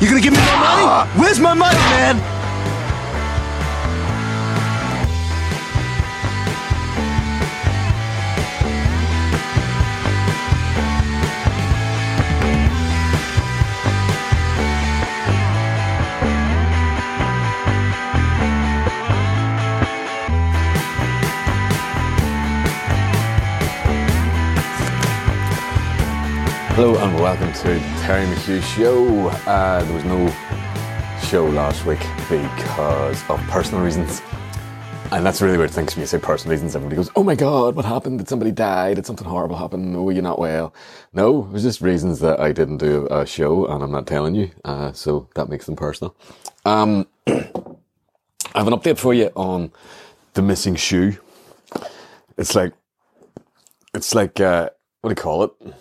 You gonna give me my money? Ah. Where's my money, man? Hello and welcome to Terry McHugh Show. Uh, there was no show last week because of personal reasons. And that's really weird thing because when you say personal reasons, everybody goes, Oh my God, what happened? Did somebody die? Did something horrible happen? Oh, you're not well. No, it was just reasons that I didn't do a show and I'm not telling you. Uh, so that makes them personal. Um, I have an update for you on the missing shoe. It's like, it's like, uh, what do you call it?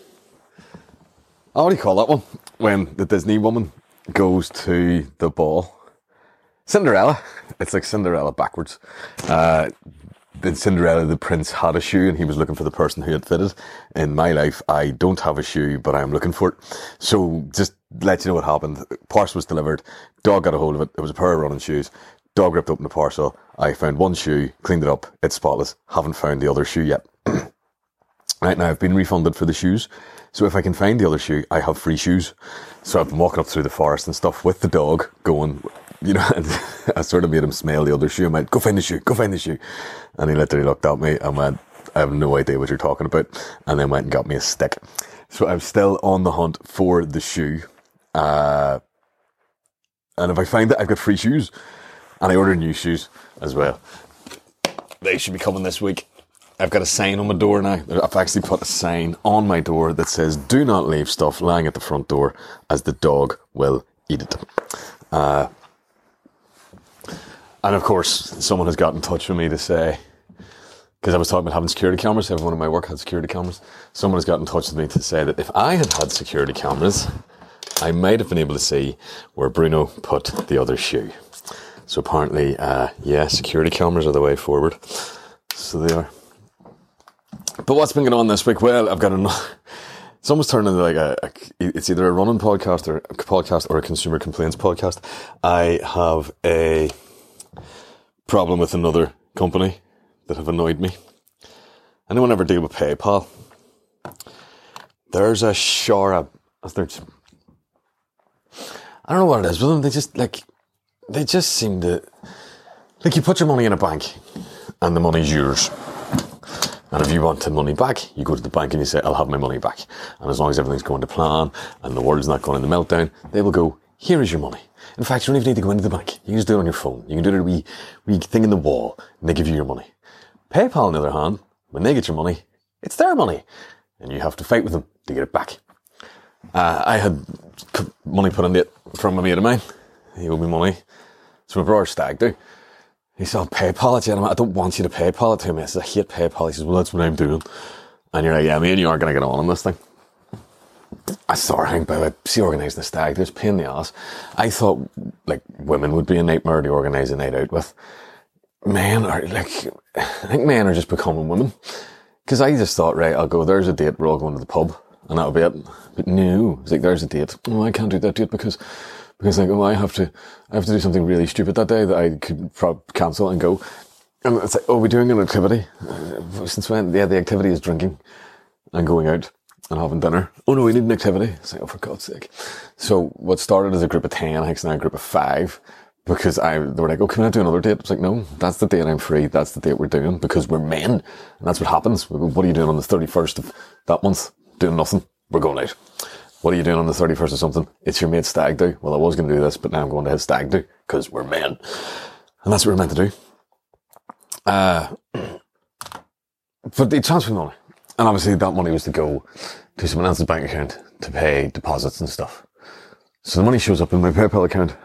Do you call that one? When the Disney woman goes to the ball. Cinderella. It's like Cinderella backwards. Uh, in Cinderella, the prince had a shoe and he was looking for the person who had fitted. In my life, I don't have a shoe, but I am looking for it. So just let you know what happened. Parcel was delivered. Dog got a hold of it. It was a pair of running shoes. Dog ripped open the parcel. I found one shoe, cleaned it up. It's spotless. Haven't found the other shoe yet. right now, I've been refunded for the shoes. So if I can find the other shoe, I have free shoes. So I've been walking up through the forest and stuff with the dog going, you know, and I sort of made him smell the other shoe. I went, go find the shoe, go find the shoe. And he literally looked at me and went, I have no idea what you're talking about. And then went and got me a stick. So I'm still on the hunt for the shoe. Uh, and if I find it, I've got free shoes. And I ordered new shoes as well. They should be coming this week. I've got a sign on my door now. I've actually put a sign on my door that says, do not leave stuff lying at the front door as the dog will eat it. Uh, and of course, someone has got in touch with me to say, because I was talking about having security cameras, everyone in my work had security cameras. Someone has got in touch with me to say that if I had had security cameras, I might have been able to see where Bruno put the other shoe. So apparently, uh, yeah, security cameras are the way forward. So they are. But what's been going on this week? Well, I've got a. It's almost turned into like a, a, It's either a running podcast or a podcast or a consumer complaints podcast. I have a problem with another company that have annoyed me. Anyone ever deal with PayPal? There's a Shara. There's, I don't know what it is with them. They just like. They just seem to. Like you put your money in a bank, and the money's yours. And if you want the money back, you go to the bank and you say, I'll have my money back. And as long as everything's going to plan and the world's not going into meltdown, they will go, here is your money. In fact, you don't even need to go into the bank. You can just do it on your phone. You can do it a wee, wee thing in the wall and they give you your money. PayPal, on the other hand, when they get your money, it's their money and you have to fight with them to get it back. Uh, I had money put in it from a mate of mine. He owed me money. So my brother stag do. He said, I'll PayPal it to you. I'm like, I don't want you to PayPal it to me. I said, I hate PayPal. He says, well, that's what I'm doing. And you're like, yeah, me and you aren't going to get on on this thing. I saw her hang by the see organising the stag. There's pain in the ass. I thought like women would be a nightmare to organise a night out with. Men are like, I think men are just becoming women. Cause I just thought, right, I'll go, there's a date, we're all going to the pub and that'll be it. But no, it's like, there's a date. Oh, I can't do that date because because like, oh, I have to, I have to do something really stupid that day that I could pro- cancel and go. And it's like, oh, we're doing an activity. Uh, since when? Yeah, the activity is drinking and going out and having dinner. Oh no, we need an activity. It's like, oh, for God's sake. So what started as a group of 10, I think it's now a group of five because I, they were like, oh, can I do another date? It's like, no, that's the date I'm free. That's the date we're doing because we're men. And that's what happens. What are you doing on the 31st of that month? Doing nothing. We're going out. What are you doing on the 31st or something? It's your mate stag do. Well, I was going to do this, but now I'm going to his stag do because we're men. And that's what we're meant to do. Uh, but they transferred money. And obviously that money was to go to someone else's bank account to pay deposits and stuff. So the money shows up in my PayPal account.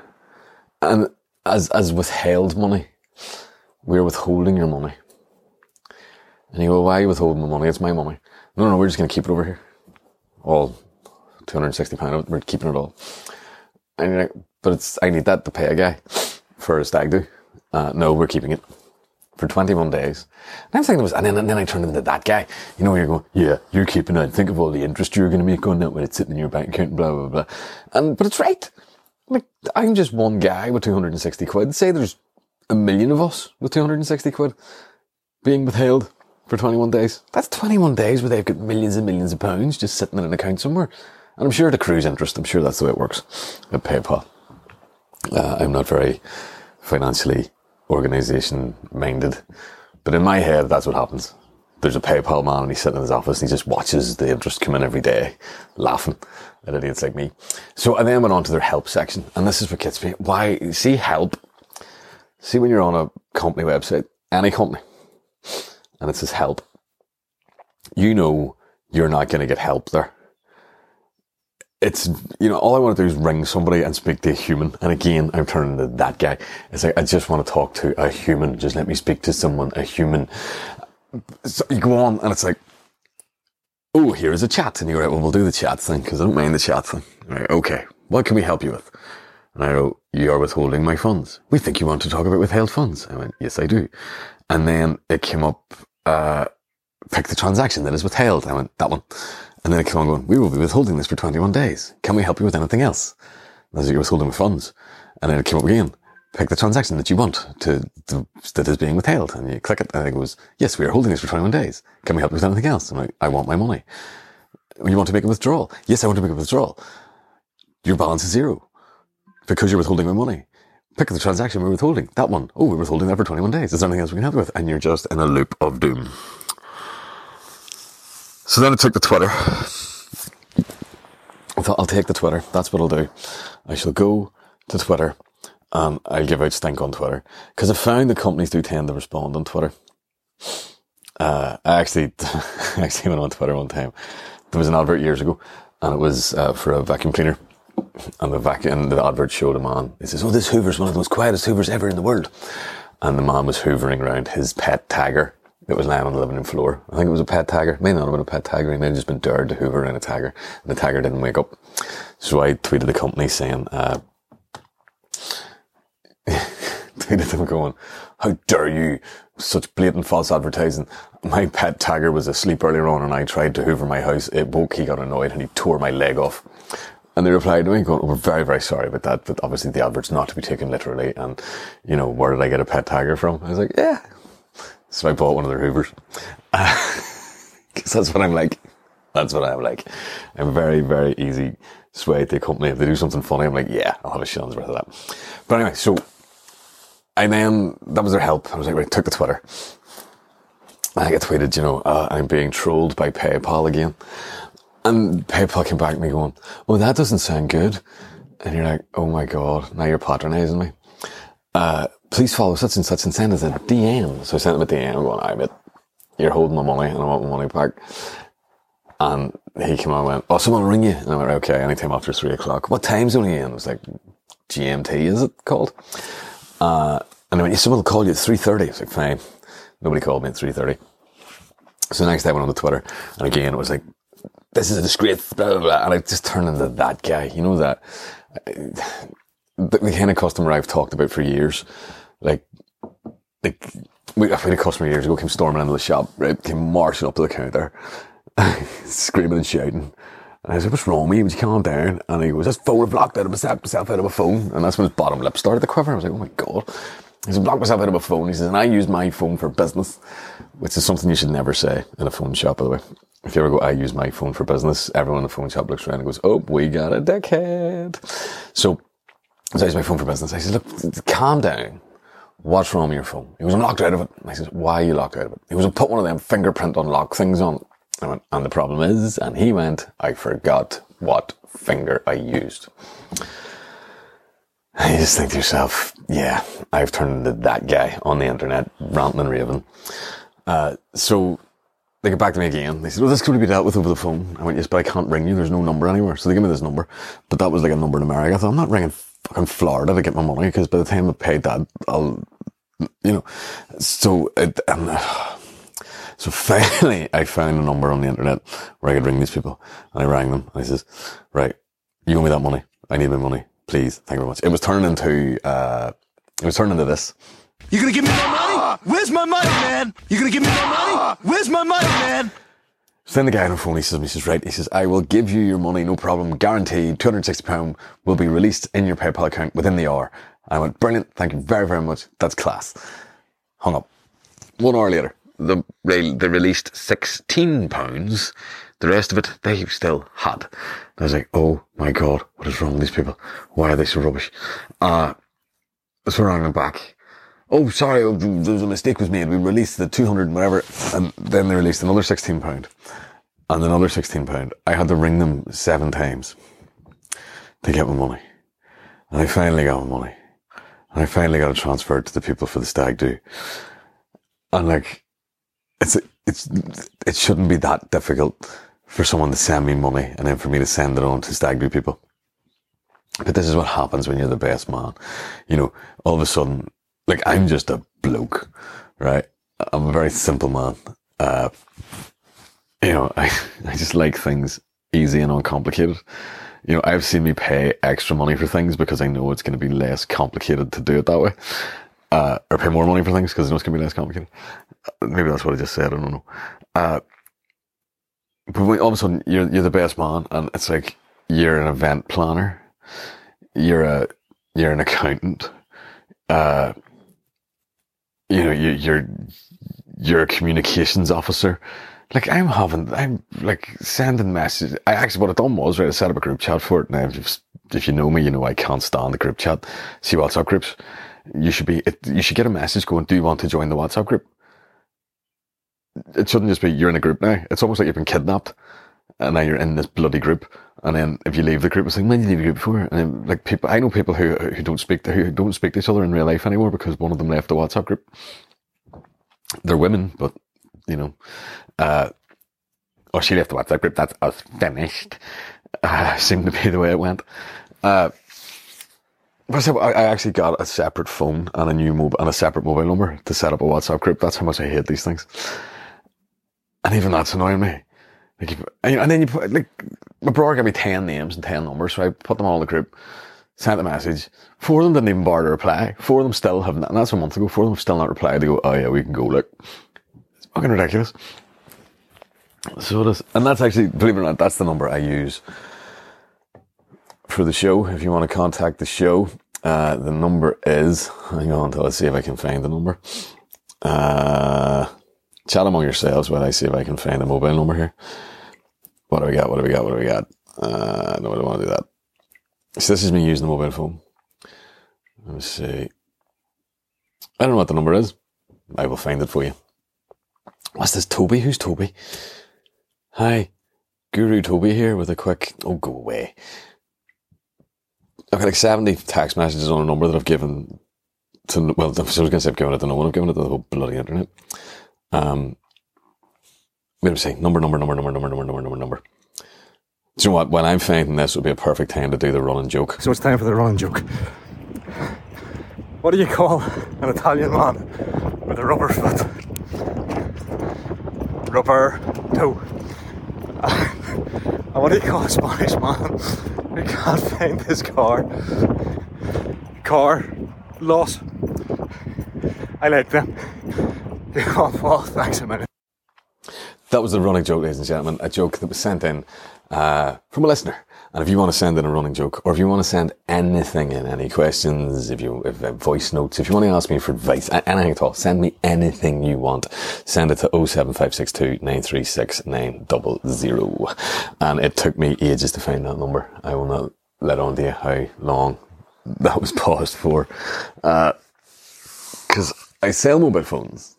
And as, as withheld money, we're withholding your money. And you go, why are you withholding my money? It's my money. No, no, we're just going to keep it over here. All 260 pound. We're keeping it all. And like, but it's, I need that to pay a guy for a stag do. Uh, no, we're keeping it for 21 days. And I'm thinking was, and then, and then I turned into that guy. You know, you're going, yeah, you're keeping it. Think of all the interest you're going to make on that when it's sitting in your bank account, blah, blah, blah. And, but it's right. Like, I'm just one guy with 260 quid. Say there's a million of us with 260 quid being withheld for 21 days. That's 21 days where they've got millions and millions of pounds just sitting in an account somewhere. And I'm sure the crew's interest, I'm sure that's the way it works at PayPal. Uh, I'm not very financially organization minded, but in my head, that's what happens. There's a PayPal man and he's sitting in his office and he just watches the interest come in every day, laughing at idiots like me. So I then went on to their help section, and this is what gets me. Why? See help. See when you're on a company website, any company, and it says help, you know you're not going to get help there it's you know all I want to do is ring somebody and speak to a human. And again, I'm turning to that guy. It's like I just want to talk to a human. Just let me speak to someone, a human. So you go on, and it's like, oh, here is a chat, and you're right. Well, we'll do the chat thing because I don't mind the chat thing. Right, okay, what can we help you with? And I wrote, you are withholding my funds. We think you want to talk about withheld funds. I went, yes, I do. And then it came up, uh, pick the transaction that is withheld. I went, that one. And then it came on going, we will be withholding this for 21 days. Can we help you with anything else? As you're withholding funds. And then it came up again. Pick the transaction that you want to, to, that is being withheld. And you click it and it goes, yes, we are holding this for 21 days. Can we help you with anything else? And I, I want my money. You want to make a withdrawal? Yes, I want to make a withdrawal. Your balance is zero because you're withholding my money. Pick the transaction we're withholding. That one. Oh, we're withholding that for 21 days. Is there anything else we can help you with? And you're just in a loop of doom. So then I took the Twitter. I thought I'll take the Twitter. That's what I'll do. I shall go to Twitter and I'll give out stink on Twitter because I found the companies do tend to respond on Twitter. Uh, I actually, I actually went on Twitter one time. There was an advert years ago and it was uh, for a vacuum cleaner. And the vacuum, and the advert showed a man. He says, "Oh, this Hoover's one of the most quietest Hoovers ever in the world." And the man was hoovering around his pet tiger that was lying on the living room floor. I think it was a pet tiger. May not have been a pet tiger. He may have just been dared to hoover around a tiger. And the tiger didn't wake up. So I tweeted the company saying, uh, tweeted them going, how dare you, such blatant false advertising. My pet tiger was asleep earlier on and I tried to hoover my house. It woke, he got annoyed and he tore my leg off. And they replied to me going, we're very, very sorry about that, but obviously the advert's not to be taken literally. And, you know, where did I get a pet tiger from? I was like, yeah, so I bought one of their Hoovers. Because that's what I'm like. That's what I'm like. I'm very, very easy sway to a company. If they do something funny, I'm like, yeah, I'll have a shilling's worth of that. But anyway, so I then, that was their help. I was like, right, took the Twitter. I get tweeted, you know, uh, I'm being trolled by PayPal again. And PayPal came back to me going, oh, that doesn't sound good. And you're like, oh my God, now you're patronizing me. Uh, please follow such and such and send us a DM. So I sent him a DM going, I bet you're holding my money and I want my money back. And he came on and went, oh, someone ring you. And I went, okay, anytime after three o'clock. What time zone are you in? It was like, GMT, is it called? Uh, and I went, someone will call you at 3.30. I was like, fine. Nobody called me at 3.30. So the next day I went on the Twitter and again it was like, this is a disgrace, blah, blah, blah. And I just turned into that guy. You know that, the, the kind of customer I've talked about for years like, like we, I had a customer years ago came storming into the shop, right? Came marching up to the counter, screaming and shouting. And I said, what's wrong with you? Would you calm down? And he goes, this phone, blocked out of myself, myself out of my phone. And that's when his bottom lip started to quiver. I was like, oh my God. He said, blocked myself out of my phone. He says, and I use my phone for business, which is something you should never say in a phone shop, by the way. If you ever go, I use my phone for business, everyone in the phone shop looks around and goes, oh, we got a dickhead. So, so I use my phone for business. I said, look, calm down what's wrong with your phone? He goes, I'm locked out of it. I said, why are you locked out of it? He goes, I put one of them fingerprint unlock things on. I went, and the problem is, and he went, I forgot what finger I used. And you just think to yourself, yeah, I've turned into that guy on the internet, ranting and raving. Uh, so they get back to me again. They said, well, this could be dealt with over the phone. I went, yes, but I can't ring you. There's no number anywhere. So they give me this number. But that was like a number in America. I thought, I'm not ringing fucking Florida to get my money because by the time I pay that, I'll, you know, so it, uh, so finally I found a number on the internet where I could ring these people and I rang them and I says, right, you owe me that money. I need my money. Please. Thank you very much. It was turning into, uh, it was turning into this. You gonna give me my money? Where's my money, man? You gonna give me my money? Where's my money, man? Then the guy on the phone, he says, he says, right, he says, I will give you your money, no problem, guaranteed, £260 will be released in your PayPal account within the hour. I went, brilliant, thank you very, very much, that's class. Hung up. One hour later, the, they, they released £16. The rest of it, they still had. I was like, oh my God, what is wrong with these people? Why are they so rubbish? Uh, so I went back. Oh, sorry, oh, there was a mistake was made. We released the 200 and whatever, and then they released another 16 pound and another 16 pound. I had to ring them seven times to get my money. And I finally got my money. And I finally got it transferred to the people for the stag do. And like, it's, it's, it shouldn't be that difficult for someone to send me money and then for me to send it on to stag do people. But this is what happens when you're the best man. You know, all of a sudden, like I'm just a bloke, right? I'm a very simple man. Uh, you know, I, I just like things easy and uncomplicated. You know, I've seen me pay extra money for things because I know it's going to be less complicated to do it that way. Uh, or pay more money for things because I know it's going to be less complicated. Uh, maybe that's what I just said. I don't know. Uh, but when all of a sudden you're, you're the best man and it's like you're an event planner. You're a, you're an accountant. Uh, you know, you, you're, you're a communications officer like I'm having, I'm like sending messages. I actually, what I done was, right, I set up a group chat for it. Now, if, if you know me, you know I can't stand the group chat. See WhatsApp groups. You should be, it, you should get a message going, do you want to join the WhatsApp group? It shouldn't just be, you're in a group now. It's almost like you've been kidnapped and now you're in this bloody group. And then if you leave the group, it's like, did you leave the group before? And then, like people, I know people who, who don't speak, to, who don't speak to each other in real life anymore because one of them left the WhatsApp group. They're women, but you know, uh, or she left the WhatsApp group. That's us finished. Uh, seemed to be the way it went. Uh, but I actually got a separate phone and a new mobile and a separate mobile number to set up a WhatsApp group. That's how much I hate these things. And even that's annoying me. Like, and then you put, like, my brother gave me 10 names and 10 numbers, so I put them all in the group, sent a message. Four of them didn't even bother to reply. Four of them still have not, and that's a month ago, four of them still not replied. They go, oh yeah, we can go, look. It's fucking ridiculous. So it is. And that's actually, believe it or not, that's the number I use for the show. If you want to contact the show, uh, the number is, hang on until I see if I can find the number. Uh, chat among yourselves while I see if I can find the mobile number here. What do we got? What do we got? What do we got? Uh, no, I don't want to do that. So this is me using the mobile phone. Let me see. I don't know what the number is. I will find it for you. What's this? Toby? Who's Toby? Hi, Guru Toby here with a quick, oh, go away. I've got like 70 text messages on a number that I've given to, well, I was going to say I've given it to no one, I've given it to the whole bloody internet. Um, let me say number, number, number, number, number, number, number, number, number. Do you know what? When I'm finding this would be a perfect time to do the running joke. So it's time for the running joke. What do you call an Italian man with a rubber foot? Rubber toe. and what do you call a Spanish man who can't find his car? Car loss. I like them. Oh, well, thanks a minute. That was the running joke, ladies and gentlemen. A joke that was sent in uh, from a listener. And if you want to send in a running joke, or if you want to send anything in, any questions, if you, if uh, voice notes, if you want to ask me for advice, anything at all, send me anything you want. Send it to 07562 936 900. And it took me ages to find that number. I will not let on to you how long that was paused for. Uh, cause I sell mobile phones.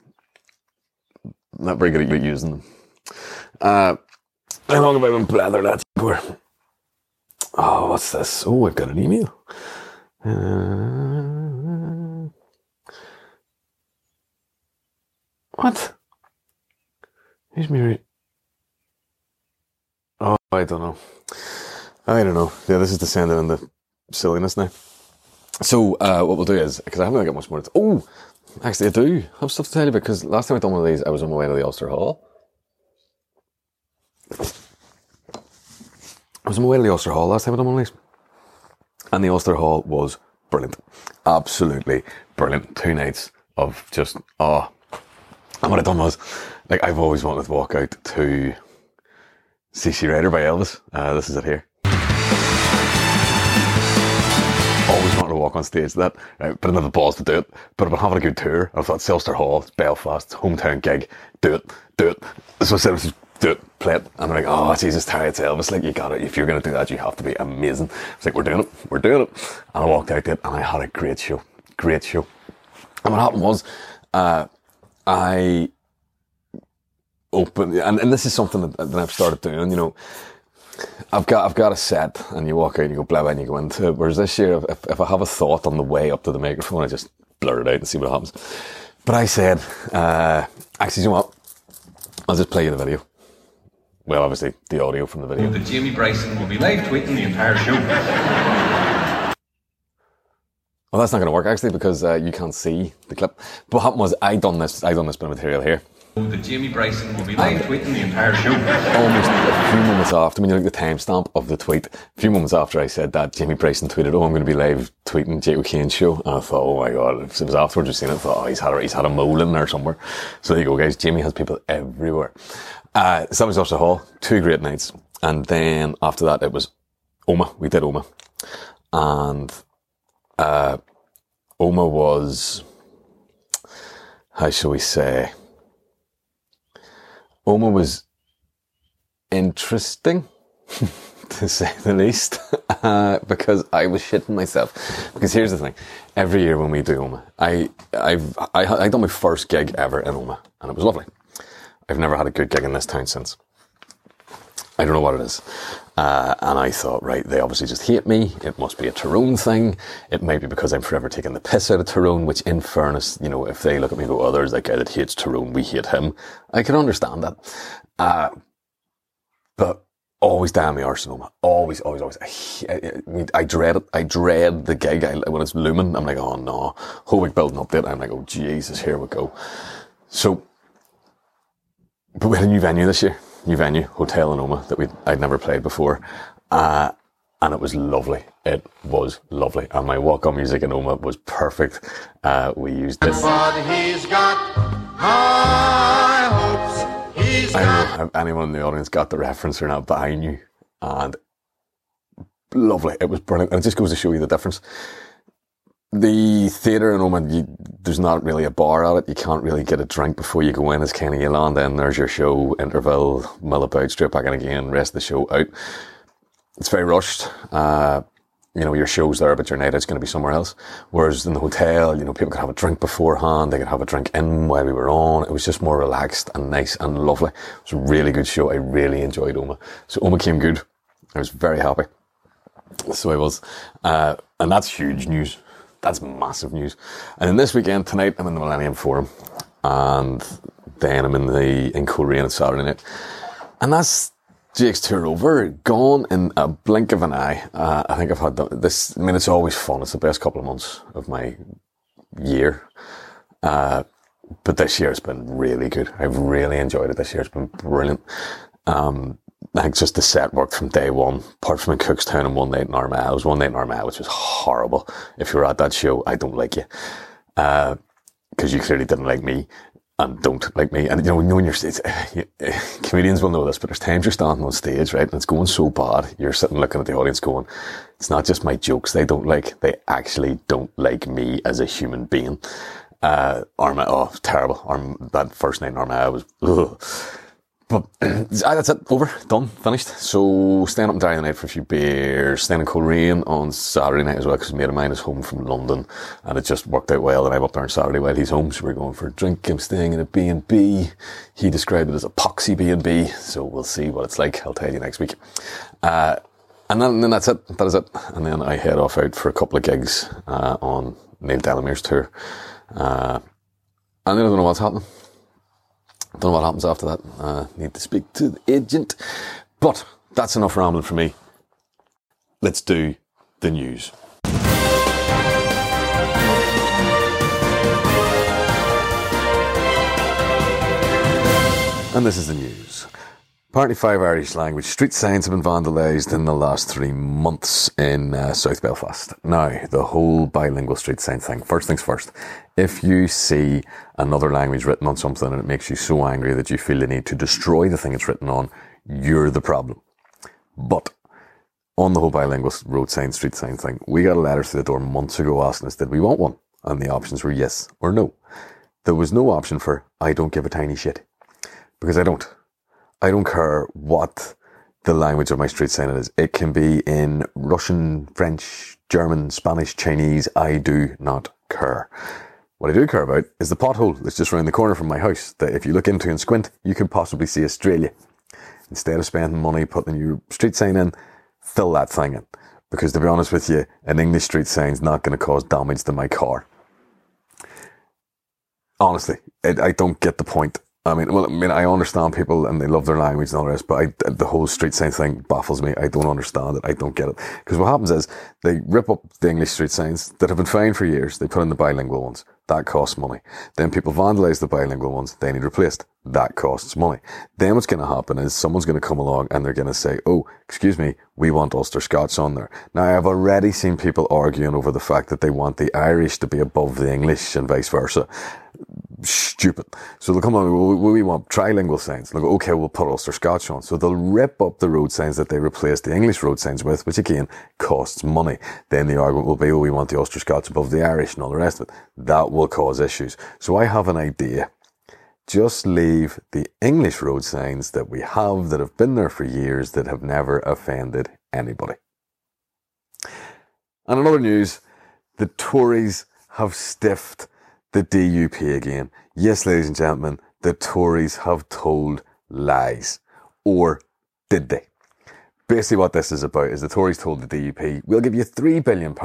not very good at using them. Uh, how long have I been blather that for? Oh, what's this? Oh, I've got an email. Uh, what? Who's me? Oh, I don't know. I don't know. Yeah, this is descending into silliness now. So, uh, what we'll do is, because I haven't really got much more to, oh, actually I do have stuff to tell you because last time I done one of these, I was on my way to the Ulster Hall. I was on my way to the Ulster Hall last time I done one of these. And the Ulster Hall was brilliant. Absolutely brilliant. Two nights of just, oh. And what I done was, like, I've always wanted to walk out to CC Rider by Elvis. Uh, this is it here. Always wanted to walk on stage that, right? but I the balls to do it. But I've been having a good tour. I thought Selster Hall, it's Belfast, hometown gig. Do it, do it. So I said, do it, play it. And I'm like, oh Jesus, Terry, it's Elvis. Like you got it. If you're going to do that, you have to be amazing. It's like we're doing it, we're doing it. And I walked out there and I had a great show, great show. And what happened was, uh, I open, and, and this is something that, that I've started doing, you know, I've got I've got a set, and you walk out, and you go blah, blah, and you go into it. Whereas this year, if, if I have a thought on the way up to the microphone, I just blur it out and see what happens. But I said, uh, actually, you know what? I'll just play you the video. Well, obviously, the audio from the video. that Jamie Bryson will be live tweeting the entire show. Well, that's not going to work actually because uh, you can't see the clip. But what happened was I done this. I done this bit of material here. That Jamie Bryson will be live tweeting the entire show. almost a few moments after, when you look at the timestamp of the tweet, a few moments after I said that, Jamie Bryson tweeted, "Oh, I'm going to be live tweeting Jake O'Kane's show," and I thought, "Oh my god!" if It was afterwards you seen it. I thought, "Oh, he's had a, he's had a mole in there somewhere." So there you go, guys. Jamie has people everywhere. Uh, so that was Hall, two great nights, and then after that it was Omagh. We did Omagh, and uh, Omagh was how shall we say? Omagh was interesting, to say the least, uh, because I was shitting myself. Because here's the thing: every year when we do Omagh, I I've I I done my first gig ever in Omagh, and it was lovely. I've never had a good gig in this town since. I don't know what it is. Uh, and I thought, right, they obviously just hate me. It must be a Tyrone thing. It might be because I'm forever taking the piss out of Tyrone, which in fairness, you know, if they look at me and go, oh, there's that guy that hates Tyrone, we hate him. I can understand that. Uh, but always damn the Arsenal. Always, always, always. I, I, I dread it. I dread the gig. I, when it's looming, I'm like, oh no. Week building up it. I'm like, oh Jesus, here we go. So, but we had a new venue this year. New venue, Hotel in Omagh, that we I'd never played before. Uh, and it was lovely. It was lovely. And my walk-on music in Omagh was perfect. Uh, we used this. But he's got high hopes. He's I don't know if anyone in the audience got the reference or not, but I knew. And lovely. It was brilliant. And it just goes to show you the difference. The theatre in Oman, you, there's not really a bar at it. You can't really get a drink before you go in. Of you land in, there's your show, interval, mill about, straight back in again, rest of the show out. It's very rushed. Uh, you know, your show's there, but your night out's going to be somewhere else. Whereas in the hotel, you know, people could have a drink beforehand. They could have a drink in while we were on. It was just more relaxed and nice and lovely. It was a really good show. I really enjoyed Omagh. So Omagh came good. I was very happy. So I was. Uh, and that's huge news. That's massive news. And then this weekend, tonight, I'm in the Millennium Forum. And then I'm in the, in Coleraine on Saturday night. And that's Jake's tour over, gone in a blink of an eye. Uh, I think I've had the, this. I mean, it's always fun. It's the best couple of months of my year. Uh, but this year has been really good. I've really enjoyed it. This year has been brilliant. Um, I think just the set worked from day one, apart from in Cookstown and one night in Armagh. It was one night in Armagh, which was horrible. If you were at that show, I don't like you. Uh, cause you clearly didn't like me and don't like me. And you know, you know when you're comedians will know this, but there's times you're standing on stage, right, and it's going so bad. You're sitting looking at the audience, going, "It's not just my jokes they don't like; they actually don't like me as a human being." Uh, Armagh, oh, terrible. Arm, that first night in Armagh was. Ugh. But ah, that's it, over, done, finished. So staying up and dining the night for a few beers, staying in Coleraine on Saturday night as well because a mate of mine is home from London and it just worked out well and I'm up there on Saturday while he's home so we're going for a drink. I'm staying in a B&B. He described it as a poxy B&B so we'll see what it's like. I'll tell you next week. Uh, and then, then that's it. That is it. And then I head off out for a couple of gigs uh, on Neil Delamere's tour. Uh, and then I don't know what's happening. Don't know what happens after that. Uh, need to speak to the agent. But that's enough rambling for me. Let's do the news. And this is the news. Apparently, five Irish language street signs have been vandalised in the last three months in uh, South Belfast. Now, the whole bilingual street sign thing. First things first. If you see another language written on something and it makes you so angry that you feel the need to destroy the thing it's written on, you're the problem. But on the whole bilingual road sign, street sign thing, we got a letter through the door months ago asking us, did we want one? And the options were yes or no. There was no option for, I don't give a tiny shit. Because I don't. I don't care what the language of my street sign is. It can be in Russian, French, German, Spanish, Chinese. I do not care. What I do care about is the pothole that's just around the corner from my house that if you look into and squint, you could possibly see Australia. Instead of spending money putting your street sign in, fill that thing in. Because to be honest with you, an English street sign's not going to cause damage to my car. Honestly, I don't get the point. I mean, well, I mean, I understand people and they love their language and all the rest, but I, the whole street sign thing baffles me. I don't understand it. I don't get it. Because what happens is they rip up the English street signs that have been fine for years. They put in the bilingual ones. That costs money. Then people vandalize the bilingual ones. They need replaced. That costs money. Then what's going to happen is someone's going to come along and they're going to say, Oh, excuse me, we want Ulster Scots on there. Now I've already seen people arguing over the fact that they want the Irish to be above the English and vice versa stupid. So they'll come on, well, we want trilingual signs. They'll go, okay, we'll put Ulster Scotch on. So they'll rip up the road signs that they replaced the English road signs with, which again costs money. Then the argument will be, oh, we want the Ulster Scots above the Irish and all the rest of it. That will cause issues. So I have an idea. Just leave the English road signs that we have that have been there for years that have never offended anybody. And in other news, the Tories have stiffed the DUP again. Yes, ladies and gentlemen, the Tories have told lies. Or did they? Basically, what this is about is the Tories told the DUP, we'll give you £3 billion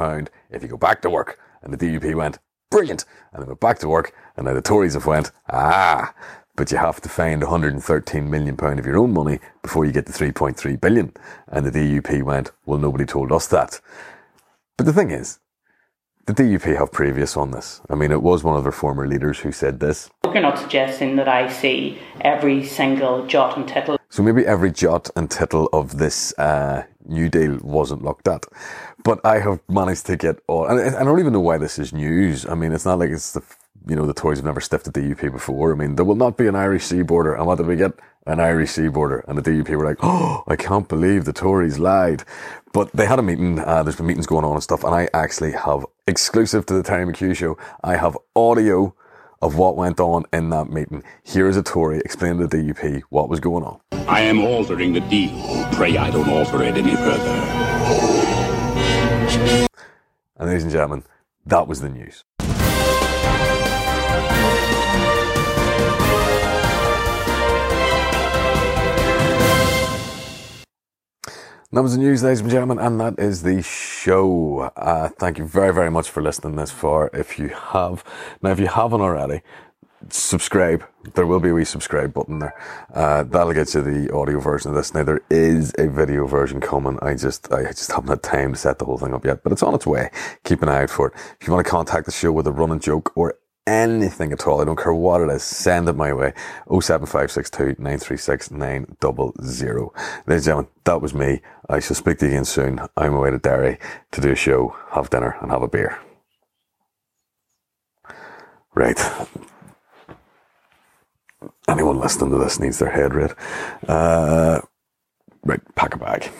if you go back to work. And the DUP went, brilliant. And they went back to work. And now the Tories have went, ah, but you have to find 113 million pound of your own money before you get the £3.3 billion. And the DUP went, well, nobody told us that. But the thing is, the DUP have previous on this. I mean, it was one of their former leaders who said this. You're not suggesting that I see every single jot and tittle. So maybe every jot and tittle of this uh, New Deal wasn't looked at. But I have managed to get all, and I don't even know why this is news. I mean, it's not like it's the, you know, the Tories have never stiffed the DUP before. I mean, there will not be an Irish sea border. And what did we get? An Irish sea border. And the DUP were like, oh, I can't believe the Tories lied. But they had a meeting, uh, there's been meetings going on and stuff, and I actually have exclusive to the Terry McHugh show. I have audio of what went on in that meeting. Here is a Tory explaining to the DUP what was going on. I am altering the deal. Pray I don't alter it any further. And ladies and gentlemen, that was the news. Was the news, ladies and gentlemen, and that is the show. Uh, thank you very, very much for listening this far. If you have, now, if you haven't already, subscribe. There will be a wee subscribe button there. Uh, that'll get you the audio version of this. Now, there is a video version coming. I just, I just haven't had time to set the whole thing up yet, but it's on its way. Keep an eye out for it. If you want to contact the show with a running joke or anything at all, I don't care what it is, send it my way. 07562 936 900. Ladies and gentlemen, that was me. I shall speak to you again soon. I'm away to Derry to do a show, have dinner, and have a beer. Right. Anyone listening to this needs their head read. Uh, right, pack a bag.